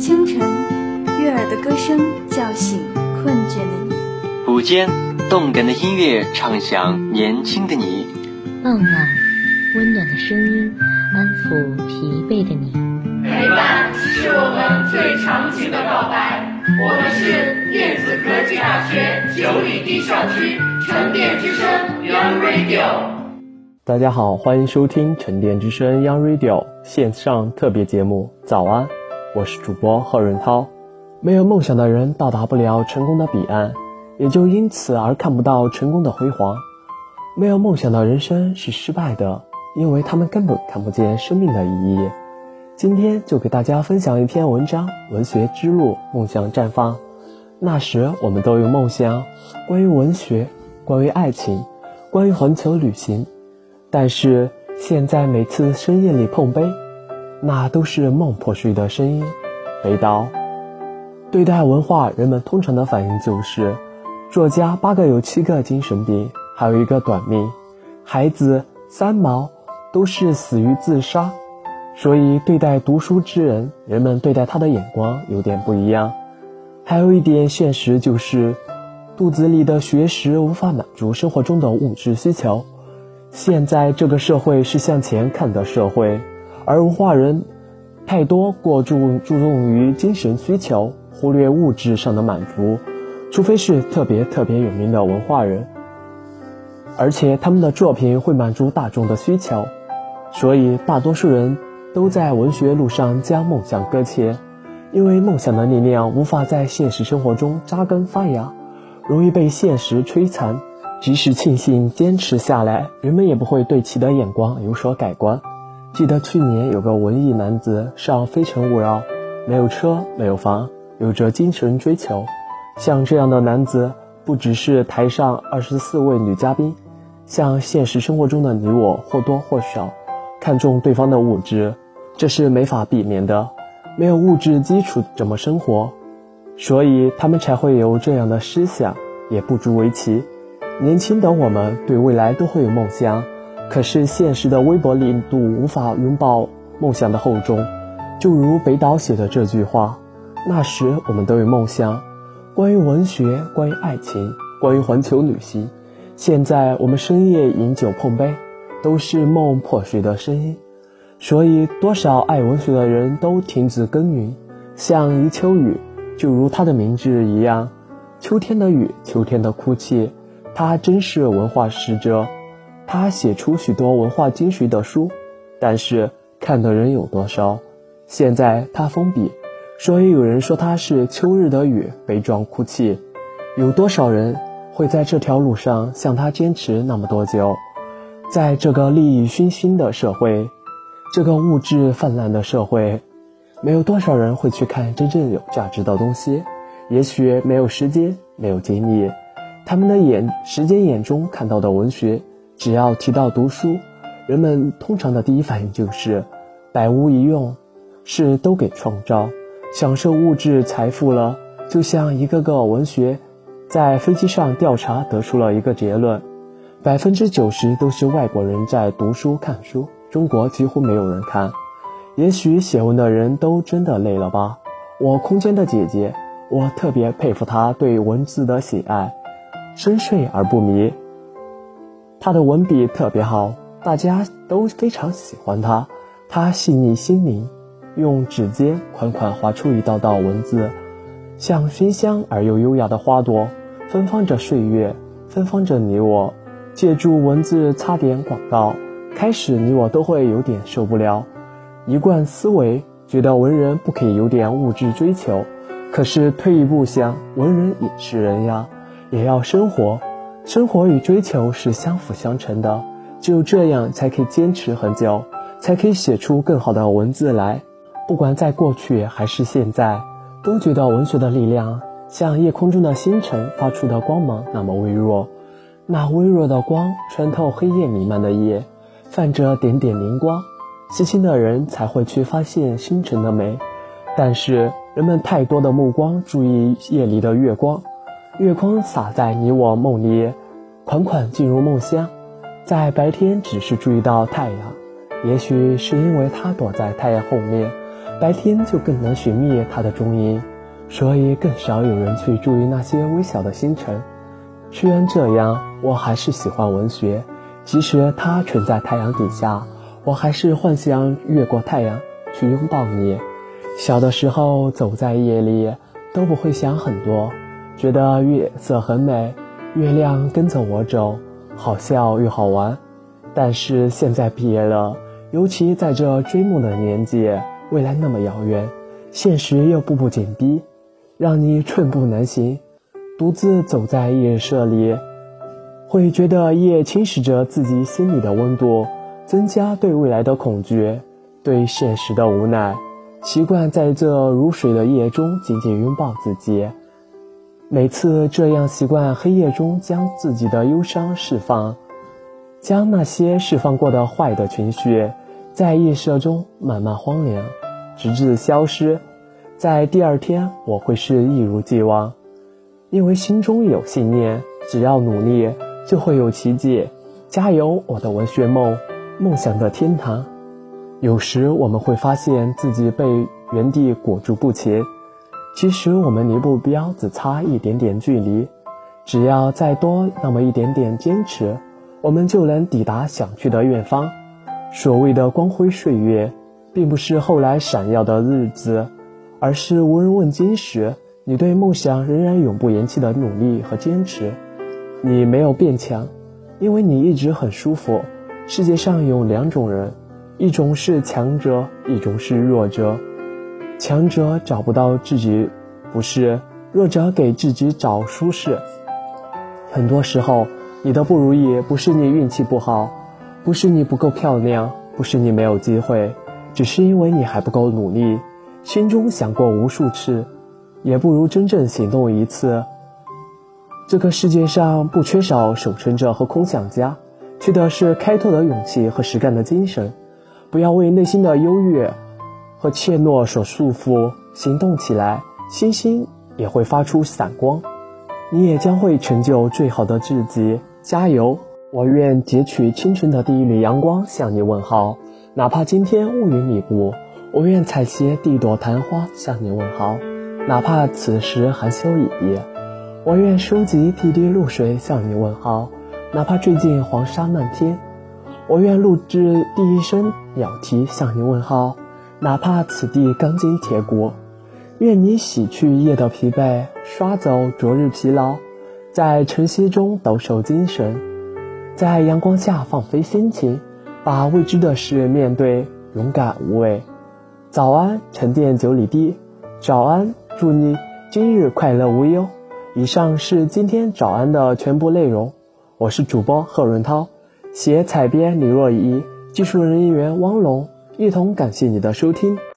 清晨，悦耳的歌声叫醒困倦的你；午间，动感的音乐唱响年轻的你；傍晚，温暖的声音安抚疲惫的你。陪伴是我们最长情的告白。我们是电子科技大学九里堤校区沉淀之声 Young Radio。大家好，欢迎收听沉淀之声 Young Radio 线上特别节目。早安，我是主播贺润涛。没有梦想的人到达不了成功的彼岸，也就因此而看不到成功的辉煌。没有梦想的人生是失败的，因为他们根本看不见生命的意义。今天就给大家分享一篇文章：文学之路，梦想绽放。那时我们都有梦想，关于文学，关于爱情，关于环球旅行。但是现在每次深夜里碰杯，那都是梦破碎的声音。北岛对待文化，人们通常的反应就是：作家八个有七个精神病，还有一个短命；孩子三毛都是死于自杀。所以对待读书之人，人们对待他的眼光有点不一样。还有一点现实就是，肚子里的学识无法满足生活中的物质需求。现在这个社会是向前看的社会，而文化人太多过注注重于精神需求，忽略物质上的满足，除非是特别特别有名的文化人，而且他们的作品会满足大众的需求，所以大多数人都在文学路上将梦想搁浅，因为梦想的力量无法在现实生活中扎根发芽，容易被现实摧残。即使庆幸坚持下来，人们也不会对其的眼光有所改观。记得去年有个文艺男子上《非诚勿扰》，没有车，没有房，有着精神追求。像这样的男子，不只是台上二十四位女嘉宾，像现实生活中的你我，或多或少看重对方的物质，这是没法避免的。没有物质基础怎么生活？所以他们才会有这样的思想，也不足为奇。年轻的我们对未来都会有梦想，可是现实的微薄力度无法拥抱梦想的厚重。就如北岛写的这句话：“那时我们都有梦想，关于文学，关于爱情，关于环球旅行。现在我们深夜饮酒碰杯，都是梦破碎的声音。所以，多少爱文学的人都停止耕耘，像余秋雨，就如他的名字一样，秋天的雨，秋天的哭泣。”他真是文化使者，他写出许多文化精髓的书，但是看的人有多少？现在他封笔，所以有人说他是秋日的雨，悲壮哭泣。有多少人会在这条路上像他坚持那么多久？在这个利益熏心的社会，这个物质泛滥的社会，没有多少人会去看真正有价值的东西。也许没有时间，没有精力。他们的眼时间眼中看到的文学，只要提到读书，人们通常的第一反应就是百无一用，是都给创造，享受物质财富了。就像一个个文学，在飞机上调查得出了一个结论：百分之九十都是外国人在读书看书，中国几乎没有人看。也许写文的人都真的累了吧？我空间的姐姐，我特别佩服她对文字的喜爱。深邃而不迷，他的文笔特别好，大家都非常喜欢他。他细腻心灵，用指尖款款划出一道道文字，像熏香而又优雅的花朵，芬芳着岁月，芬芳着你我。借助文字插点广告，开始你我都会有点受不了。一贯思维觉得文人不可以有点物质追求，可是退一步想，文人也是人呀。也要生活，生活与追求是相辅相成的，只有这样才可以坚持很久，才可以写出更好的文字来。不管在过去还是现在，都觉得文学的力量像夜空中的星辰发出的光芒那么微弱，那微弱的光穿透黑夜弥漫的夜，泛着点点明光，细心的人才会去发现星辰的美。但是人们太多的目光注意夜里的月光。月光洒在你我梦里，款款进入梦乡。在白天只是注意到太阳，也许是因为它躲在太阳后面，白天就更能寻觅它的踪影，所以更少有人去注意那些微小的星辰。虽然这样，我还是喜欢文学，即使它存在太阳底下，我还是幻想越过太阳去拥抱你。小的时候，走在夜里都不会想很多，觉得月色很美，月亮跟着我走，好笑又好玩。但是现在毕业了，尤其在这追梦的年纪，未来那么遥远，现实又步步紧逼，让你寸步难行。独自走在夜色里，会觉得夜侵蚀着自己心里的温度，增加对未来的恐惧，对现实的无奈。习惯在这如水的夜中紧紧拥抱自己，每次这样习惯黑夜中将自己的忧伤释放。将那些释放过的坏的情绪，在夜色中慢慢荒凉，直至消失。在第二天，我会是一如既往，因为心中有信念，只要努力，就会有奇迹。加油，我的文学梦，梦想的天堂。有时我们会发现自己被原地裹住不前，其实我们离目标只差一点点距离，只要再多那么一点点坚持。我们就能抵达想去的远方。所谓的光辉岁月，并不是后来闪耀的日子，而是无人问津时，你对梦想仍然永不言弃的努力和坚持。你没有变强，因为你一直很舒服。世界上有两种人，一种是强者，一种是弱者。强者找不到自己不是，弱者给自己找舒适。很多时候。你的不如意不是你运气不好，不是你不够漂亮，不是你没有机会，只是因为你还不够努力。心中想过无数次，也不如真正行动一次。这个世界上不缺少守成者和空想家，缺的是开拓的勇气和实干的精神。不要为内心的优越和怯懦所束缚，行动起来，星星也会发出闪光，你也将会成就最好的自己。加油！我愿截取清晨的第一缕阳光向你问好，哪怕今天乌云密布；我愿采撷第一朵昙花向你问好，哪怕此时寒秋已毕；我愿收集滴滴露水向你问好，哪怕最近黄沙漫天；我愿录制第一声鸟啼向你问好，哪怕此地钢筋铁骨；愿你洗去夜的疲惫，刷走昨日疲劳。在晨曦中抖擞精神，在阳光下放飞心情，把未知的事面对，勇敢无畏。早安，沉淀九里堤。早安，祝你今日快乐无忧。以上是今天早安的全部内容。我是主播贺润涛，写采编李若怡，技术人员汪龙，一同感谢你的收听。